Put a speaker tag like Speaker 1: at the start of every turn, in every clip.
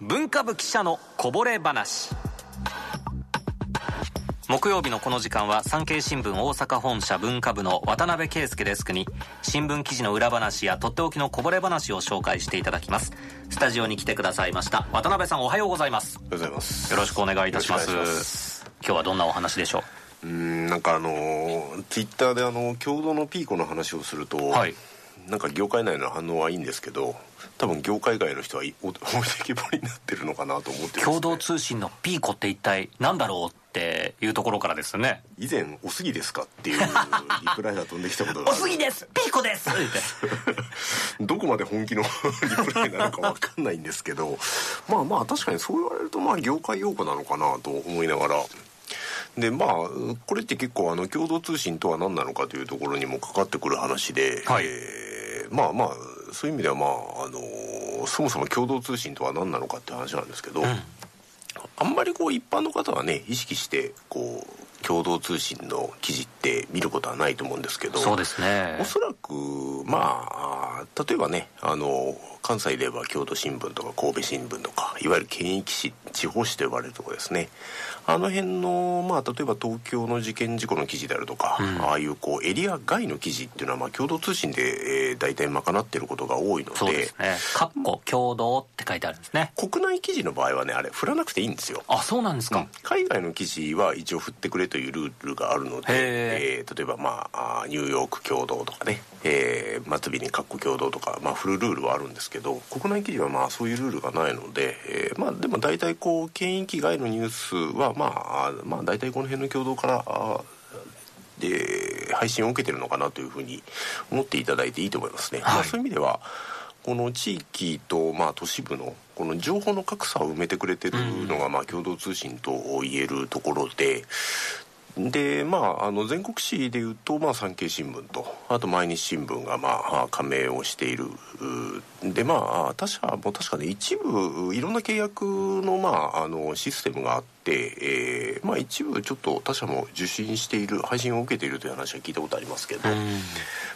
Speaker 1: 文化部記者のこぼれ話。木曜日のこの時間は産経新聞大阪本社文化部の渡辺圭介デスクに新聞記事の裏話やとっておきのこぼれ話を紹介していただきます。スタジオに来てくださいました渡辺さんおはようございます。
Speaker 2: おはようございます。
Speaker 1: よろしくお願いいたします。今日はどんなお話でしょ
Speaker 2: う？んなんかあのツイッターであの共同のピーコの話をすると、
Speaker 1: はい
Speaker 2: なんか業界内の反応はいいんですけど多分業界外の人は置いてきぼりになってるのかなと思って、ね、
Speaker 1: 共同通信のピーコって一体何だろうっていうところからですね
Speaker 2: 以前「おすぎですか?」っていうリプライが飛んできたことがある
Speaker 1: ですピーコです
Speaker 2: どこまで本気のリプライなのか分かんないんですけどまあまあ確かにそう言われるとまあ業界用語なのかなと思いながらでまあこれって結構あの共同通信とは何なのかというところにもかかってくる話で、
Speaker 1: はい
Speaker 2: えーまあまあそういう意味ではまああのそもそも共同通信とは何なのかっていう話なんですけど、あんまりこう一般の方はね意識してこう共同通信の記事って見ることはないと思うんですけど
Speaker 1: そうですね。
Speaker 2: おそらくまあ例えばねあの関西で言えば京都新聞とか神戸新聞とかいわゆる県域紙地方紙と呼ばれるところですね。あの辺のまあ例えば東京の事件事故の記事であるとか、ああいうこうエリア外の記事っていうのはまあ共同通信で、えー、大体賄っていることが多いので
Speaker 1: そうですね「かっこ共同」って書いてあるんですね。
Speaker 2: 国内記事の場合はねあれ振らなくていいんですよ。
Speaker 1: あそうなんですか、
Speaker 2: 海外の記事は一応振ってくれというルールがあるので、
Speaker 1: へ
Speaker 2: えー例えば、まあ、ニューヨーク共同とかね、えー、末尾に括弧共同とか、まあ、振るルールはあるんですけど国内記事はまあそういうルールがないので、えーまあ、でも大体こう県域外のニュースは、まあ、まあ大体この辺の共同からで配信を受けてるのかなというふうに思っていただいていいと思いますね。
Speaker 1: はい
Speaker 2: まあ、そういう意味ではこの地域とまあ都市部のこの情報の格差を埋めてくれてるのがまあ共同通信と言えるところで。でまあ、あの全国紙でいうと、まあ、産経新聞とあと毎日新聞が、まあ、加盟をしているうでまあ他社も確かね一部いろんな契約の,、まあ、あのシステムがあって、えーまあ、一部ちょっと他社も受信している配信を受けているという話は聞いたことありますけど、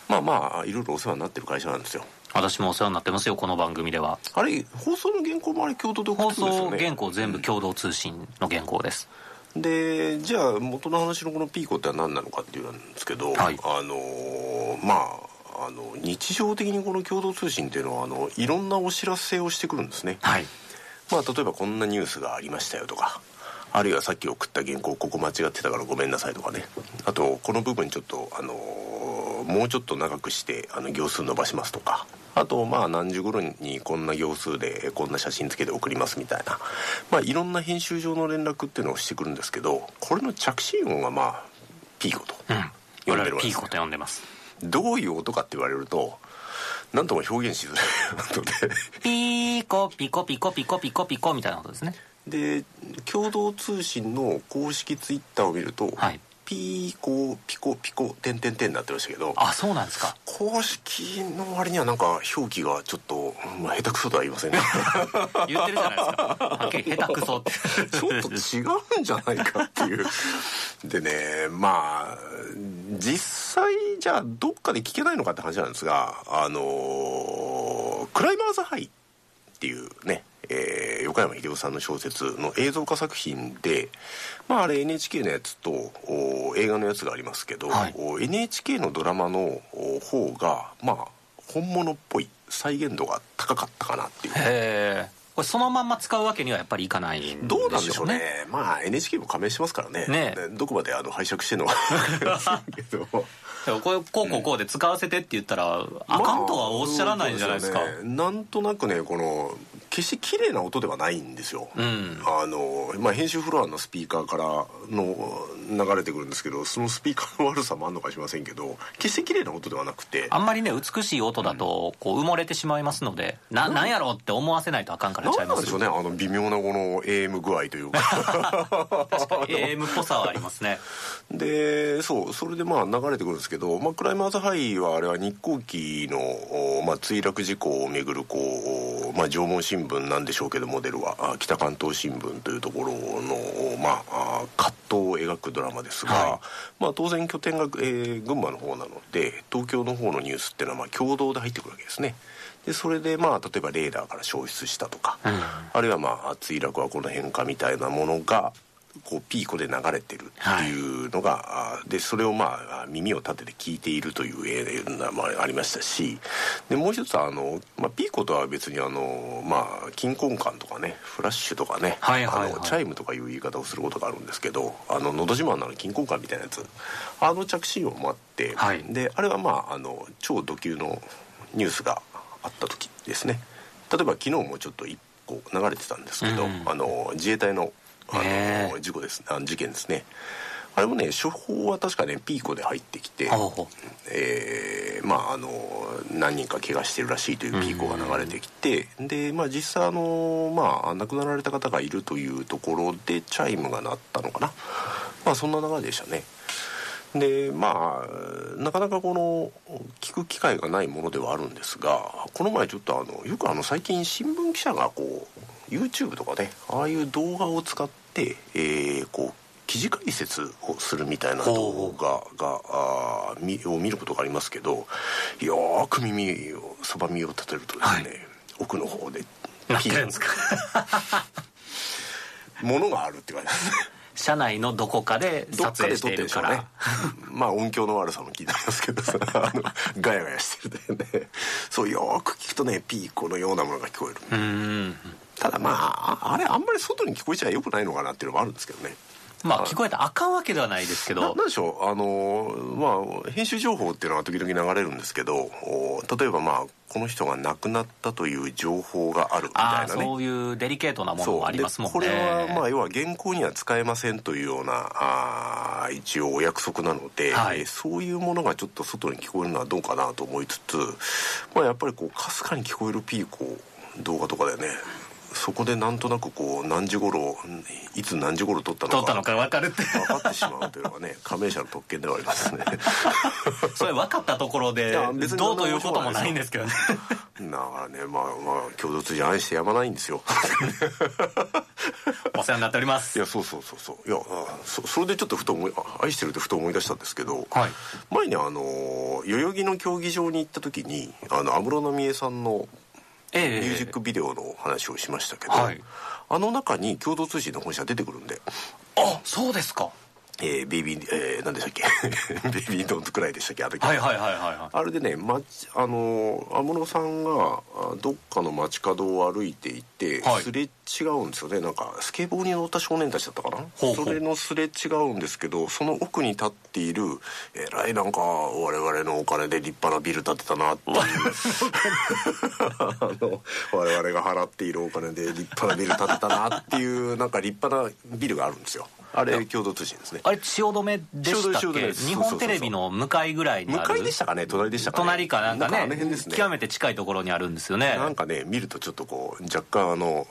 Speaker 2: まあまあいろいろお世話になってる会社なんですよ。
Speaker 1: 私もお世話になってますよこの番組では。
Speaker 2: あれ放送の原稿もあれ共同で送
Speaker 1: 放
Speaker 2: ってくるんです
Speaker 1: 送
Speaker 2: よね？
Speaker 1: 原稿全部共同通信の原稿です、
Speaker 2: でじゃあ元の話のこのピーコっては何なのかっていうんですけど、
Speaker 1: はい。
Speaker 2: あのーまああの日常的にこの共同通信っていうのはあのいろんなお知らせをしてくるんですね、
Speaker 1: はい。
Speaker 2: まあ、例えばこんなニュースがありましたよとかあるいはさっき送った原稿ここ間違ってたからごめんなさいとかね。あとこの部分ちょっとあのーもうちょっと長くしてあの行数伸ばしますとかあとまあ何時頃にこんな行数でこんな写真付けて送りますみたいな。まあいろんな編集上の連絡っていうのをしてくるんですけどこれの着信音がまあピーコと。呼んでるわけです
Speaker 1: 々ピーコと呼んでます。
Speaker 2: どういう音かって言われると何とも表現しづらいので。
Speaker 1: ピーコピコピコピコピコピコみたいなことですね。
Speaker 2: で共同通信の公式ツイッターを見ると、
Speaker 1: はい
Speaker 2: ピーコピコピコ点点点になってましたけど
Speaker 1: あそうなんですか。
Speaker 2: 公式の割にはなんか表記がちょっと、まあ、下手くそとは言いませんね。
Speaker 1: 言ってるじゃないですか。はっきり下手くそって。
Speaker 2: ちょっと違うんじゃないかっていう。でねまあ実際じゃあどっかで聞けないのかって話なんですがあのクライマーズハイっていうね、えー横山秀夫さんの小説の映像化作品で、まあ、あれ NHK のやつとお映画のやつがありますけど、
Speaker 1: はい。
Speaker 2: お NHK のドラマのお方がまあ本物っぽい再現度が高かったかなっていう。
Speaker 1: へえこれそのまんま使うわけにはやっぱりいかないね。
Speaker 2: どうなんでしょうね。まあ NHK も加盟してますからね。
Speaker 1: ね。
Speaker 2: どこまであの拝借してんのかけど。
Speaker 1: これこうこうこうで使わせてって言ったら、あかんとはおっしゃらないんじゃないですか、
Speaker 2: まあね。なんとなくねこの決して綺麗な音ではないんですよ、
Speaker 1: うん。
Speaker 2: あの、まあ、編集フロアのスピーカーからの流れてくるんですけどそのスピーカーの悪さもあるのかしませんけど決して綺麗な音ではなくて
Speaker 1: あんまりね美しい音だとこう埋もれてしまいますので、ななんやろうって思わせないとあかんからちゃ
Speaker 2: いんなんですしょうねあの微妙なこの AM 具合というか。
Speaker 1: 確かに AM っぽさはありますね。
Speaker 2: でそうそれでまあ流れてくるんですけど、まあ、クライマーズハイはあれは日航機の、おまあ、墜落事故をめぐるこう、まあ、縄文新聞なんでしょうけどモデルはあ北関東新聞というところの、まあ、あ葛藤を描くドラマですが、
Speaker 1: はい。
Speaker 2: まあ、当然拠点が、えー群馬の方なので東京の方のニュースっていうのはまあ共同で入ってくるわけですね。でそれでまあ例えばレーダーから消失したとか、うん、あるいはまあ墜落はこの辺かみたいなものがこうピーコで流れてるっていうのが、はい、でそれをまあ耳を立てて聞いているという映画もありましたしでもう一つあの、まあ、ピーコとは別にあの、まあ、金婚感とかねフラッシュとかね、はいはいはい、あのチャイムとかいう言い方をすることがあるんですけど「あののど自慢」の金婚感みたいなやつ。あの着信音もあって、はい、であれはまああの超ド級のニュースがあった時ですね。例えば昨日もちょっと1個流れてたんですけど、うん、あの自衛隊のあの事故です。あの事件ですね。あれもね処方は確かねピーコで入ってきて、えー、まああの何人か怪我してるらしいというピーコが流れてきて、でまあ実際あのまあ亡くなられた方がいるというところでチャイムが鳴ったのかな。まあそんな流れでしたね。でまあなかなかこの聞く機会がないものではあるんですがこの前ちょっとあのよくあの最近新聞記者がこう YouTube とかねああいう動画を使って、えー、こう記事解説をするみたいな動画があみを見ることがありますけどよく耳をそば耳を立てるとですね、はい、奥の方で
Speaker 1: ピーン
Speaker 2: ものがあるって感じですね。
Speaker 1: 車内のどこかで撮影しているから、ね、
Speaker 2: まあ音響の悪さも聞いてますけどさ あのガヤガヤしてるだよね。そうよく聞くとねピーコのようなものが聞こえるただまああれあんまり外に聞こえちゃよくないのかなっていうのもあるんですけどね。
Speaker 1: まあ聞こえたらあかんわけではないですけど。
Speaker 2: なんでしょう？あのまあ編集情報っていうのが時々流れるんですけど例えばまあこの人が亡くなったという情報があるみたいなね。
Speaker 1: そういうデリケートなものもありますもんね。
Speaker 2: これはまあ要は原稿には使えませんというようなあ一応お約束なので、はい、そういうものがちょっと外に聞こえるのはどうかなと思いつつまあやっぱりこうかすかに聞こえるピーコ動画とかでねそこでなんとなくこう何時頃いつ何時頃撮ったのか
Speaker 1: 撮ったのか分かるって。
Speaker 2: 分かってしまうというのがね加盟者の特権ではありますね。
Speaker 1: それ分かったところでどうということもないんですけどね。
Speaker 2: だからねまあまあ共同通じ愛してやまないんですよ。
Speaker 1: お世話になっております。
Speaker 2: いやそうそうそうそう。いやそそれでちょっとふと思い愛してるってふと思い出したんですけど、はい、前にあの代々木の競技場に行った時にあの安室奈美恵さんのミュージックビデオの話をしましたけど、はい、あの中に共同通信の本社出てくるんで。
Speaker 1: あそうですか
Speaker 2: えー、ベイビー、えー、何でしたっけ？ベイビードントくらいでしたっけ？あ
Speaker 1: はいはいはいはい、
Speaker 2: あれでね、ま、あの安室さんがどっかの街角を歩いていて、はい、すれ違うんですよね。なんかスケボーに乗った少年たちだったかな？それのすれ違うんですけどその奥に立っているえらいなんか我々のお金で立派なビル建てたなっていう。あの我々が払っているお金で立派なビル建てたなっていうなんか立派なビルがあるんですよあれ共同通信ですね。
Speaker 1: あれ汐留でしたっけ？日本テレビの向かいぐらいに
Speaker 2: 向かいでしたかね？隣でしたかね？
Speaker 1: 隣かなんかね、ね、極めて近いところにあるんですよね。
Speaker 2: なんかね見るとちょっとこう若干あの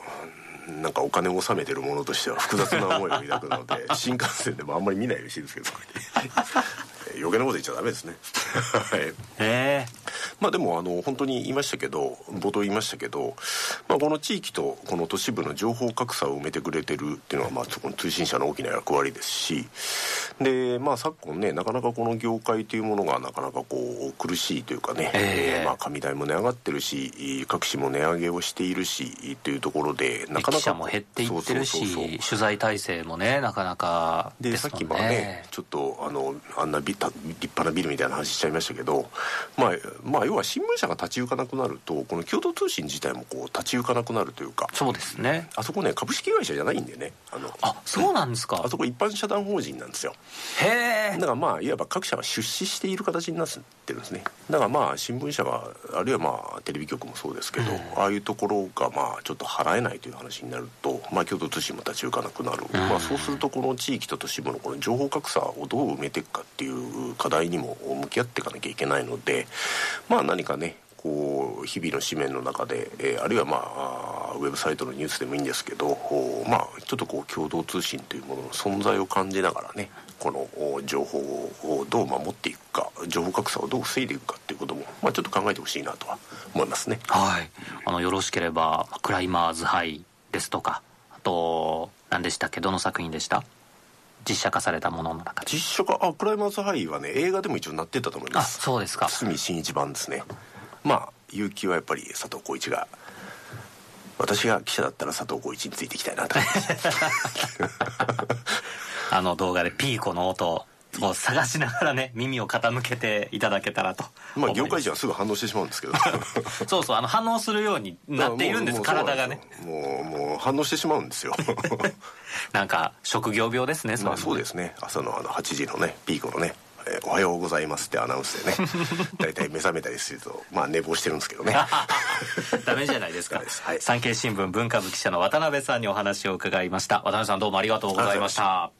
Speaker 2: なんかお金を納めてるものとしては複雑な思いを抱くので 新幹線でもあんまり見ないようにしてるんですけど余計なこと言っちゃダメですね。
Speaker 1: へえ
Speaker 2: まあでもあの本当に言いましたけど冒頭言いましたけど、まあ、この地域とこの都市部の情報格差を埋めてくれてるっていうのはまあその通信社の大きな役割ですしでまあ昨今ねなかなかこの業界というものがなかなかこう苦しいというかね、えー、まあ紙代も値上がってるし各紙も値上げをしているしというところで
Speaker 1: なかなか記者も減っていってるし取材体制もねなかなか
Speaker 2: で、ね、さっきまあねちょっとあのあんな立派なビルみたいな話しちゃいましたけどまあまあ要は新聞社が立ち行かなくなるとこの共同通信自体もこう立ち行かなくなるというか
Speaker 1: そうですね。
Speaker 2: あそこね株式会社じゃないんでね
Speaker 1: あの。あそうなんですか。
Speaker 2: あそこ一般社団法人なんですよ
Speaker 1: へ
Speaker 2: え。だからまあいわば各社が出資している形になってるんですね。だからまあ新聞社があるいはまあテレビ局もそうですけど、うん、ああいうところがまあちょっと払えないという話になるとまあ共同通信も立ち行かなくなる、うん、まあそうするとこの地域と都市部のこの情報格差をどう埋めていくかっていう課題にも向き合っていかなきゃいけないのでまあ何かねこう日々の紙面の中で、えー、あるいはまあウェブサイトのニュースでもいいんですけどまあちょっとこう共同通信というものの存在を感じながらねこの情報をどう守っていくか情報格差をどう防いでいくかっていうことも、まあ、ちょっと考えてほしいなとは思いますね。
Speaker 1: はい。あのよろしければクライマーズハイですとかあと何でしたっけ？どの作品でした？実写化されたものの中で。
Speaker 2: 実写化？あクライマーズハイはね映画でも一応なってたと思います。
Speaker 1: あそうですか。
Speaker 2: 堤真一版ですね。まあ勇気はやっぱり佐藤浩市が私が記者だったら佐藤浩市についていきたいなと思います
Speaker 1: あの動画でピーコの音を探しながらね耳を傾けていただけたらと
Speaker 2: まあ業界人はすぐ反応してしまうんですけど。
Speaker 1: そうそうあの反応するようになっているんです体がね。
Speaker 2: もうもう反応してしまうんですよ。
Speaker 1: なんか職業病ですねそ
Speaker 2: まあそうですね。朝のあの8時のねピーコのねえーおはようございます」ってアナウンスでね 大体目覚めたりするとまあ寝坊してるんですけどね。
Speaker 1: ダメじゃないですか、
Speaker 2: はい。
Speaker 1: 産経新聞文化部記者の渡辺さんにお話を伺いました。渡辺さんどうもありがとうございました